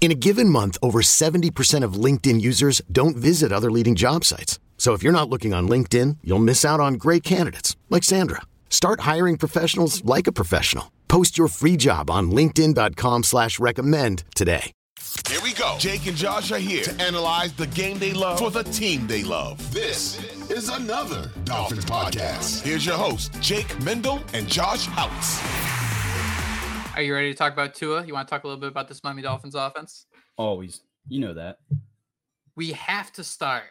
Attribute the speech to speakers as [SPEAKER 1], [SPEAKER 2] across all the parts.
[SPEAKER 1] In a given month, over 70% of LinkedIn users don't visit other leading job sites. So if you're not looking on LinkedIn, you'll miss out on great candidates like Sandra. Start hiring professionals like a professional. Post your free job on linkedin.com slash recommend today.
[SPEAKER 2] Here we go. Jake and Josh are here to analyze the game they love for the team they love. This is another Dolphins podcast. Here's your host, Jake Mendel and Josh Houtz.
[SPEAKER 3] Are you ready to talk about Tua? You want to talk a little bit about this Miami Dolphins offense?
[SPEAKER 4] Always. You know that.
[SPEAKER 3] We have to start.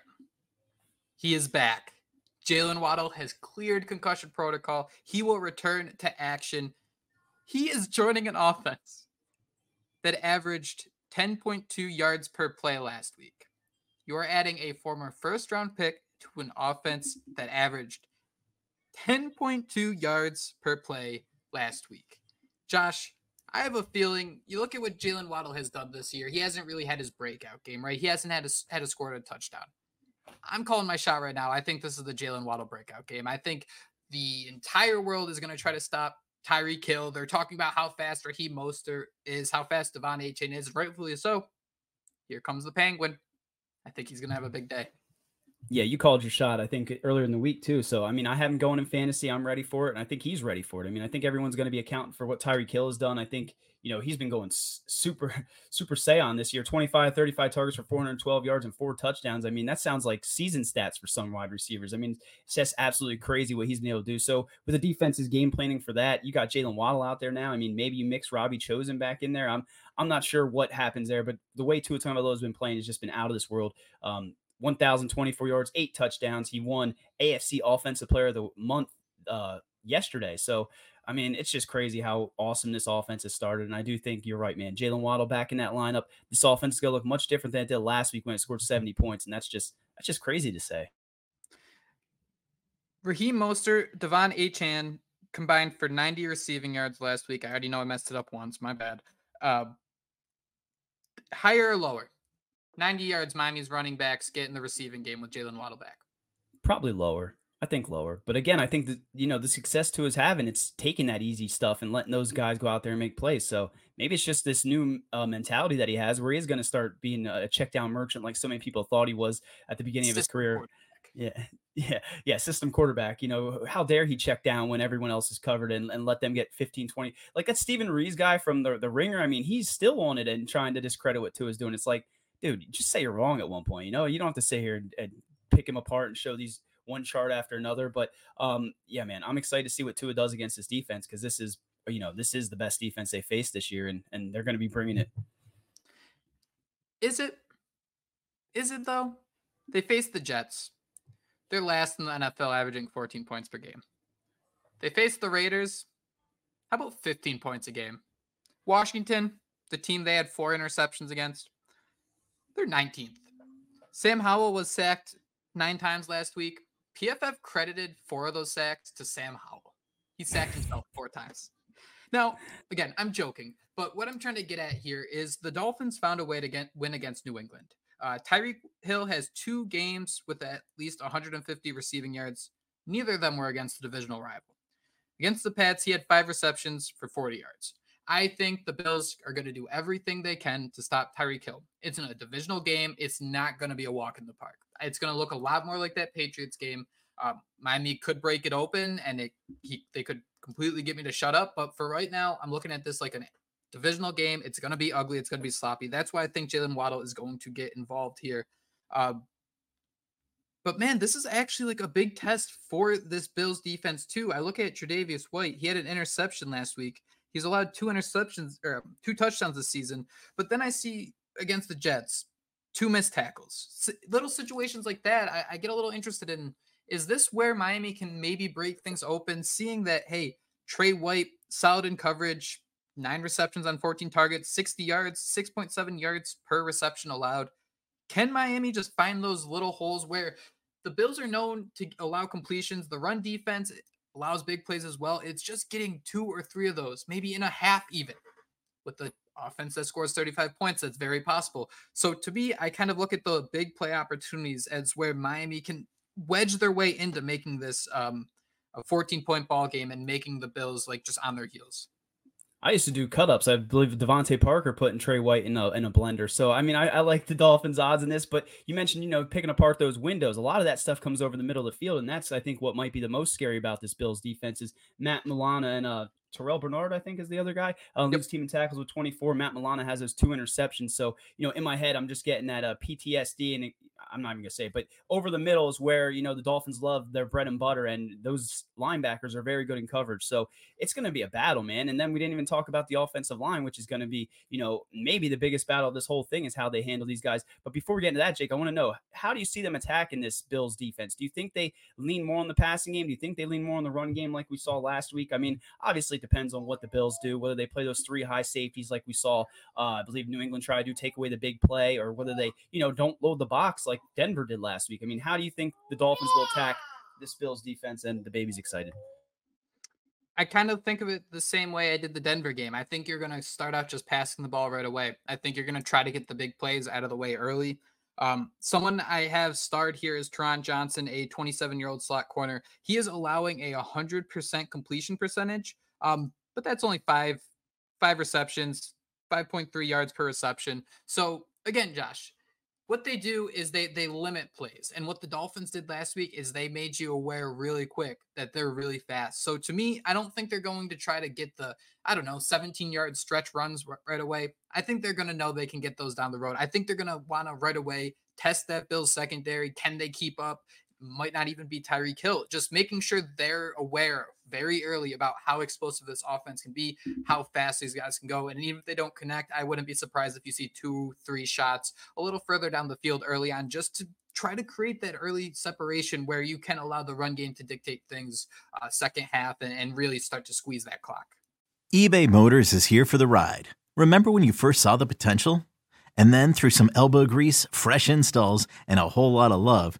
[SPEAKER 3] He is back. Jaylen Waddle has cleared concussion protocol. He will return to action. He is joining an offense that averaged 10.2 yards per play last week. You are adding a former first round pick to an offense that averaged 10.2 yards per play last week. Josh, I have a feeling you look at what Jaylen Waddle has done this year. He hasn't really had his breakout game, right? He hasn't had a, had a scored a touchdown. I'm calling my shot right now. I think this is the Jaylen Waddle breakout game. I think the entire world is going to try to stop Tyreek Hill. They're talking about how fast Raheem Mostert is, how fast Devon Achane is, rightfully so. Here comes the Penguin. I think he's going to have a big day.
[SPEAKER 4] Yeah, you called your shot, I think, earlier in the week, too. So, I mean, I have him going in fantasy. I'm ready for it. And I think he's ready for it. I mean, I think everyone's going to be accounting for what Tyreek Hill has done. I think, you know, he's been going super, super Saiyan this year 25, 35 targets for 412 yards and four touchdowns. I mean, that sounds like season stats for some wide receivers. I mean, it's just absolutely crazy what he's been able to do. So, with the defense's game planning for that, you got Jaylen Waddle out there now. I mean, maybe you mix Robbie Chosen back in there. I'm, I'm not sure what happens there, but the way Tua Tagovailoa has been playing has just been out of this world. Um, 1,024 yards, eight touchdowns. He won AFC Offensive Player of the Month uh, yesterday. So, I mean, it's just crazy how awesome this offense has started. And I do think you're right, man. Jaylen Waddle back in that lineup. This offense is going to look much different than it did last week when it scored 70 points. And that's just that's just crazy to say.
[SPEAKER 3] Raheem Mostert, Devon Achan combined for 90 receiving yards last week. I already know I messed it up once. My bad. Uh, higher or lower? 90 yards, Miami's running backs get in the receiving game with Jaylen Waddle back.
[SPEAKER 4] Probably lower. I think lower. But again, I think that you know the success to is having it's taking that easy stuff and letting those guys go out there and make plays. So maybe it's just this new uh, mentality that he has where he's going to start being a check down merchant like so many people thought he was at the beginning of his career. Yeah, yeah, yeah. System quarterback. You know, how dare he check down when everyone else is covered and, and let them get 15, 20. Like that Steven Ruiz guy from the, the ringer. I mean, he's still on it and trying to discredit what Tua is doing. It's like, dude, just say you're wrong at one point. You know, you don't have to sit here and, and pick him apart and show these one chart after another. But um, yeah, man, I'm excited to see what Tua does against this defense because this is, you know, this is the best defense they faced this year, and and they're going to be bringing it.
[SPEAKER 3] Is it? Is it though? They faced the Jets. They're last in the NFL, averaging 14 points per game. They faced the Raiders. How about 15 points a game? Washington, the team they had four interceptions against, they're 19th. Sam Howell was sacked nine times last week. PFF credited four of those sacks to Sam Howell. He sacked himself four times. Now, again, I'm joking, but what I'm trying to get at here is the Dolphins found a way to get, win against New England. Uh, Tyreek Hill has two games with at least 150 receiving yards. Neither of them were against the divisional rival. Against the Pats, he had five receptions for 40 yards. I think the Bills are going to do everything they can to stop Tyreek Hill. It's in a divisional game. It's not going to be a walk in the park. It's going to look a lot more like that Patriots game. Um, Miami could break it open, and it he, they could completely get me to shut up. But for right now, I'm looking at this like a divisional game. It's going to be ugly. It's going to be sloppy. That's why I think Jaylen Waddle is going to get involved here. Uh, but man, this is actually like a big test for this Bills defense too. I look at Tre'Davious White. He had an interception last week. He's allowed two interceptions or two touchdowns this season. But then I see against the Jets, two missed tackles. S- little situations like that, I, I get a little interested in. Is this where Miami can maybe break things open? Seeing that, hey, Tre White, solid in coverage, nine receptions on 14 targets, 60 yards, 6.7 yards per reception allowed. Can Miami just find those little holes where the Bills are known to allow completions? The run defense allows big plays as well. It's just getting two or three of those, maybe in a half even. With the offense that scores 35 points, that's very possible. So to me, I kind of look at the big play opportunities as where Miami can wedge their way into making this um, a 14 point ball game and making the Bills like just on their heels.
[SPEAKER 4] I used to do cut ups. I believe DeVante Parker putting Tre White in a in a blender. So I mean, I, I, like the Dolphins' odds in this. But you mentioned, you know, picking apart those windows. A lot of that stuff comes over the middle of the field, and that's I think what might be the most scary about this Bills defense is Matt Milano and uh, Terrel Bernard, I think, is the other guy. Uh, leads team in tackles with 24. Matt Milano has those two interceptions. So, you know, in my head, I'm just getting that uh, PTSD, and I'm not even gonna say, it, but over the middle is where you know the Dolphins love their bread and butter, and those linebackers are very good in coverage. So it's gonna be a battle, man. And then we didn't even talk about the offensive line, which is gonna be, you know, maybe the biggest battle of this whole thing is how they handle these guys. But before we get into that, Jake, I want to know how do you see them attacking this Bills defense? Do you think they lean more on the passing game? Do you think they lean more on the run game like we saw last week? I mean, obviously it depends on what the Bills do, whether they play those three high safeties like we saw. Uh, I believe New England try to take away the big play, or whether they, you know, don't load the box like Denver did last week. I mean, how do you think the Dolphins will attack this Bills defense? And the baby's excited.
[SPEAKER 3] I kind of think of it the same way I did the Denver game. I think you're going to start out just passing the ball right away. I think you're going to try to get the big plays out of the way early. Um, someone I have starred here is Taron Johnson, a 27 year old slot corner. He is allowing a 100% completion percentage, um, but that's only five five receptions, 5.3 yards per reception. So again, Josh, what they do is they they limit plays. And what the Dolphins did last week is they made you aware really quick that they're really fast. So to me, I don't think they're going to try to get the I don't know 17 yard stretch runs r- right away. I think they're going to know they can get those down the road. I think they're going to want to right away test that Bills secondary. Can they keep up? might not even be Tyreek Hill. Just making sure they're aware very early about how explosive this offense can be, how fast these guys can go. And even if they don't connect, I wouldn't be surprised if you see two, three shots a little further down the field early on, just to try to create that early separation where you can allow the run game to dictate things uh, second half and, and really start to squeeze that clock.
[SPEAKER 5] eBay Motors is here for the ride. Remember when you first saw the potential? And then through some elbow grease, fresh installs, and a whole lot of love,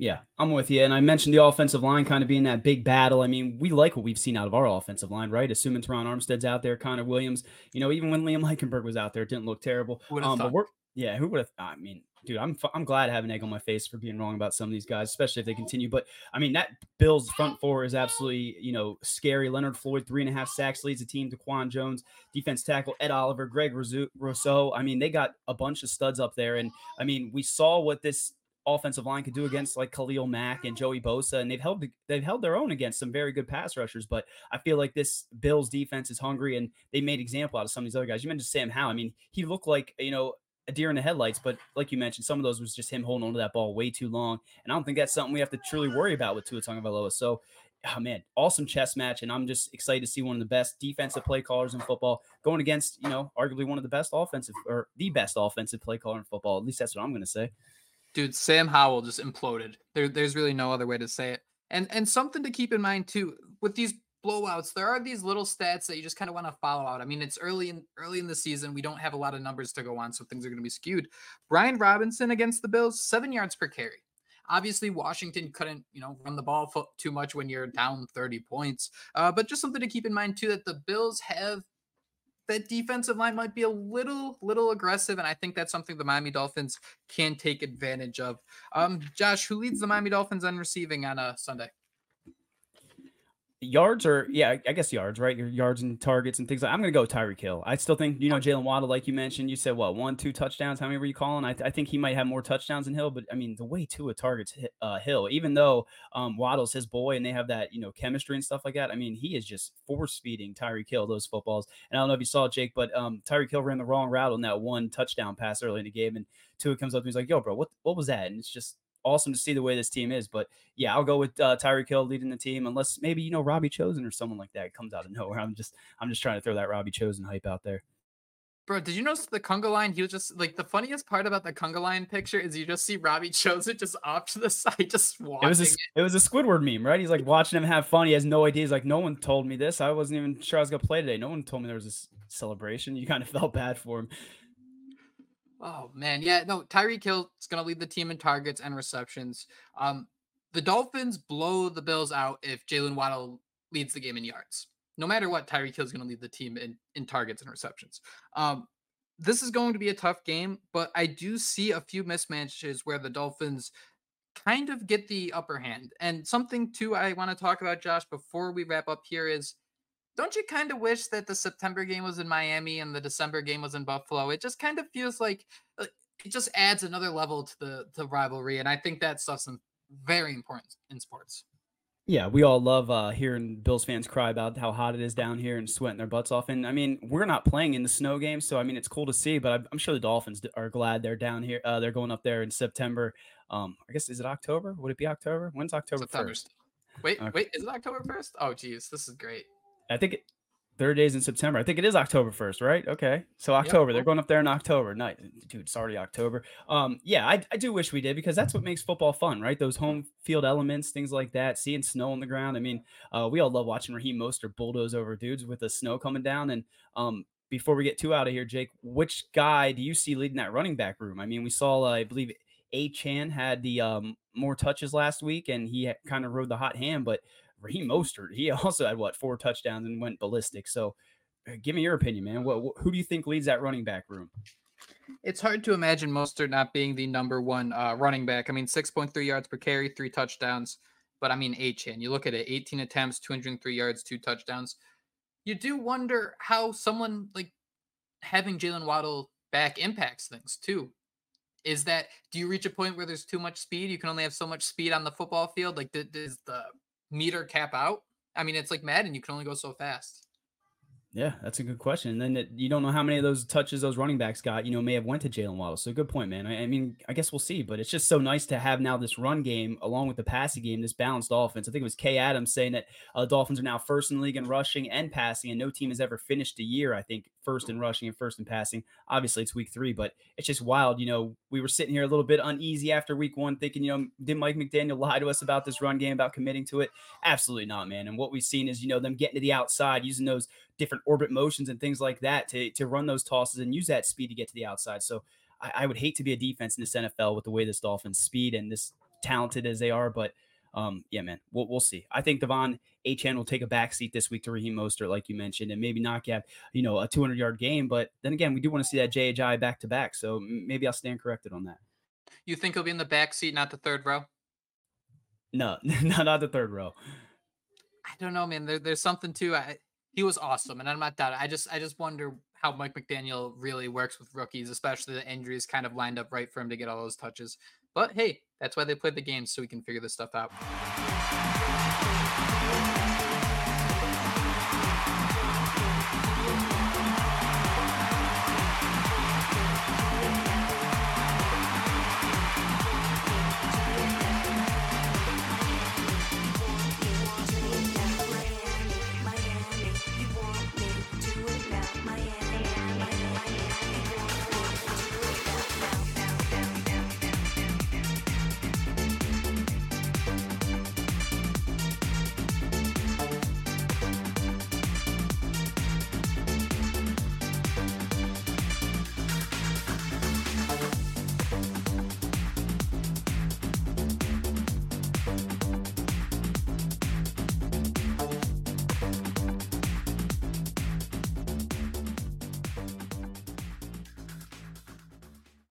[SPEAKER 4] Yeah, I'm with you. And I mentioned the offensive line kind of being that big battle. I mean, we like what we've seen out of our offensive line, right? Assuming Terron Armstead's out there, Connor Williams. You know, even when Liam Eichenberg was out there, it didn't look terrible. Um, but we're yeah, who would have? I mean, dude, I'm I'm glad to have an egg on my face for being wrong about some of these guys, especially if they continue. But I mean, that Bills front four is absolutely you know scary. Leonard Floyd, three and a half sacks, leads the team. Daquan Jones, defense tackle, Ed Oliver, Greg Rousseau. I mean, they got a bunch of studs up there, and I mean, we saw what this offensive line could do against like Khalil Mack and Joey Bosa, and they've held they've held their own against some very good pass rushers. But I feel like this Bills defense is hungry, and they made example out of some of these other guys. You mentioned Sam Howell. I mean, he looked like you know a deer in the headlights. But like you mentioned, some of those was just him holding on to that ball way too long. And I don't think that's something we have to truly worry about with Tua Tagovailoa. So, oh man, awesome chess match. And I'm just excited to see one of the best defensive play callers in football going against, you know, arguably one of the best offensive or the best offensive play caller in football. At least that's what I'm going to say.
[SPEAKER 3] Dude, Sam Howell just imploded. There, there's really no other way to say it. And and something to keep in mind too with these blowouts, there are these little stats that you just kind of want to follow out. I mean, it's early in early in the season. We don't have a lot of numbers to go on, so things are going to be skewed. Brian Robinson against the Bills, seven yards per carry. Obviously, Washington couldn't, you know, run the ball too much when you're down 30 points. Uh, but just something to keep in mind too that the Bills have that defensive line might be a little little aggressive and i think that's something the miami dolphins can take advantage of. Um josh who leads the miami dolphins on receiving on a sunday
[SPEAKER 4] yards or yeah, I guess yards, right? Your yards and targets and things like. I'm gonna go Tyreek Hill. I still think you know Jaylen Waddle, like you mentioned. You said what one, two touchdowns. How many were you calling? I, th- I think he might have more touchdowns than Hill, but I mean the way Tua targets uh, Hill, even though um, Waddle's his boy and they have that you know chemistry and stuff like that. I mean he is just force feeding Tyreek Hill those footballs. And I don't know if you saw Jake, but um, Tyreek Hill ran the wrong route on that one touchdown pass early in the game, and Tua comes up and he's like, "Yo, bro, what what was that?" And it's just awesome to see the way this team is. But yeah, I'll go with uh, Tyreek Hill leading the team, unless maybe you know Robbie Chosen or someone like that comes out of nowhere. I'm just I'm just trying to throw that Robbie Chosen hype out there.
[SPEAKER 3] Bro, did you notice the conga line? He was just like the funniest part about the conga line picture is you just see Robbie Chosen just off to the side, just watching.
[SPEAKER 4] It was a, it. it was a Squidward meme, right? He's like watching him have fun. He has no idea. He's like, no one told me this. I wasn't even sure I was gonna play today. No one told me there was this celebration. You kind of felt bad for him.
[SPEAKER 3] Oh man, yeah, no, Tyreek Hill is going to lead the team in targets and receptions. Um, the Dolphins blow the Bills out if Jaylen Waddle leads the game in yards. No matter what, Tyreek Hill is going to lead the team in in targets and receptions. Um, this is going to be a tough game, but I do see a few mismatches where the Dolphins kind of get the upper hand. And something too I want to talk about, Josh, before we wrap up here is don't you kind of wish that the September game was in Miami and the December game was in Buffalo? It just kind of feels like uh, it just adds another level to the the rivalry, and I think that stuff's very important in sports.
[SPEAKER 4] Yeah, we all love uh, hearing Bills fans cry about how hot it is down here and sweating their butts off. And I mean, we're not playing in the snow game, so I mean, it's cool to see. But I'm sure the Dolphins are glad they're down here. Uh, they're going up there in September. Um, I guess is it October? Would it be October? When's October first?
[SPEAKER 3] Wait, okay. wait, is it October first? Oh, geez, this is great.
[SPEAKER 4] I think it, third days in September. I think it is October 1st, right? Okay. So October, yep. they're going up there in October. Night, dude, it's already October. Um, yeah, I, I do wish we did because that's what makes football fun, right? Those home field elements, things like that, seeing snow on the ground. I mean, uh, we all love watching Raheem Mostert bulldoze over dudes with the snow coming down. And um, before we get too out of here, Jake, which guy do you see leading that running back room? I mean, we saw, uh, I believe, Achane had the um, more touches last week and he kind of rode the hot hand, but Raheem Mostert, he also had what four touchdowns and went ballistic. So, uh, give me your opinion, man. What, who do you think leads that running back room?
[SPEAKER 3] It's hard to imagine Mostert not being the number one uh, running back. I mean, six point three yards per carry, three touchdowns. But I mean, Achane, you look at it, 18 attempts, 203 yards, two touchdowns. You do wonder how someone like having Jaylen Waddle back impacts things too. Is that do you reach a point where there's too much speed? You can only have so much speed on the football field. Like, does the meter cap out? I mean, it's like Madden. You can only go so fast.
[SPEAKER 4] Yeah, that's a good question. And then it, you don't know how many of those touches those running backs got. You know, may have went to Jaylen Waddle. So good point, man. I, I, mean, I guess we'll see. But it's just so nice to have now this run game along with the passing game, this balanced offense. I think it was Kay Adams saying that uh, Dolphins are now first in the league in rushing and passing, and no team has ever finished a year. I think first in rushing and first in passing. Obviously, it's week three, but it's just wild. You know, we were sitting here a little bit uneasy after week one, thinking, you know, did Mike McDaniel lie to us about this run game, about committing to it? Absolutely not, man. And what we've seen is, you know, them getting to the outside, using those different orbit motions and things like that to, to run those tosses and use that speed to get to the outside. So I, I would hate to be a defense in this NFL with the way this Dolphins speed and this talented as they are, but um, yeah, man, we'll, we'll see. I think De'Von Achane will take a back seat this week to Raheem Mostert, like you mentioned, and maybe not get, you know, a 200 yard game. But then again, we do want to see that JHI back to back. So maybe I'll stand corrected on that.
[SPEAKER 3] You think he'll be in the back seat, not the third row?
[SPEAKER 4] No, not, not the third row.
[SPEAKER 3] I don't know, man. There, there's something too. I, he was awesome, and I'm not that. I just I just wonder how Mike McDaniel really works with rookies, especially the injuries kind of lined up right for him to get all those touches. But hey, that's why they play the game so we can figure this stuff out.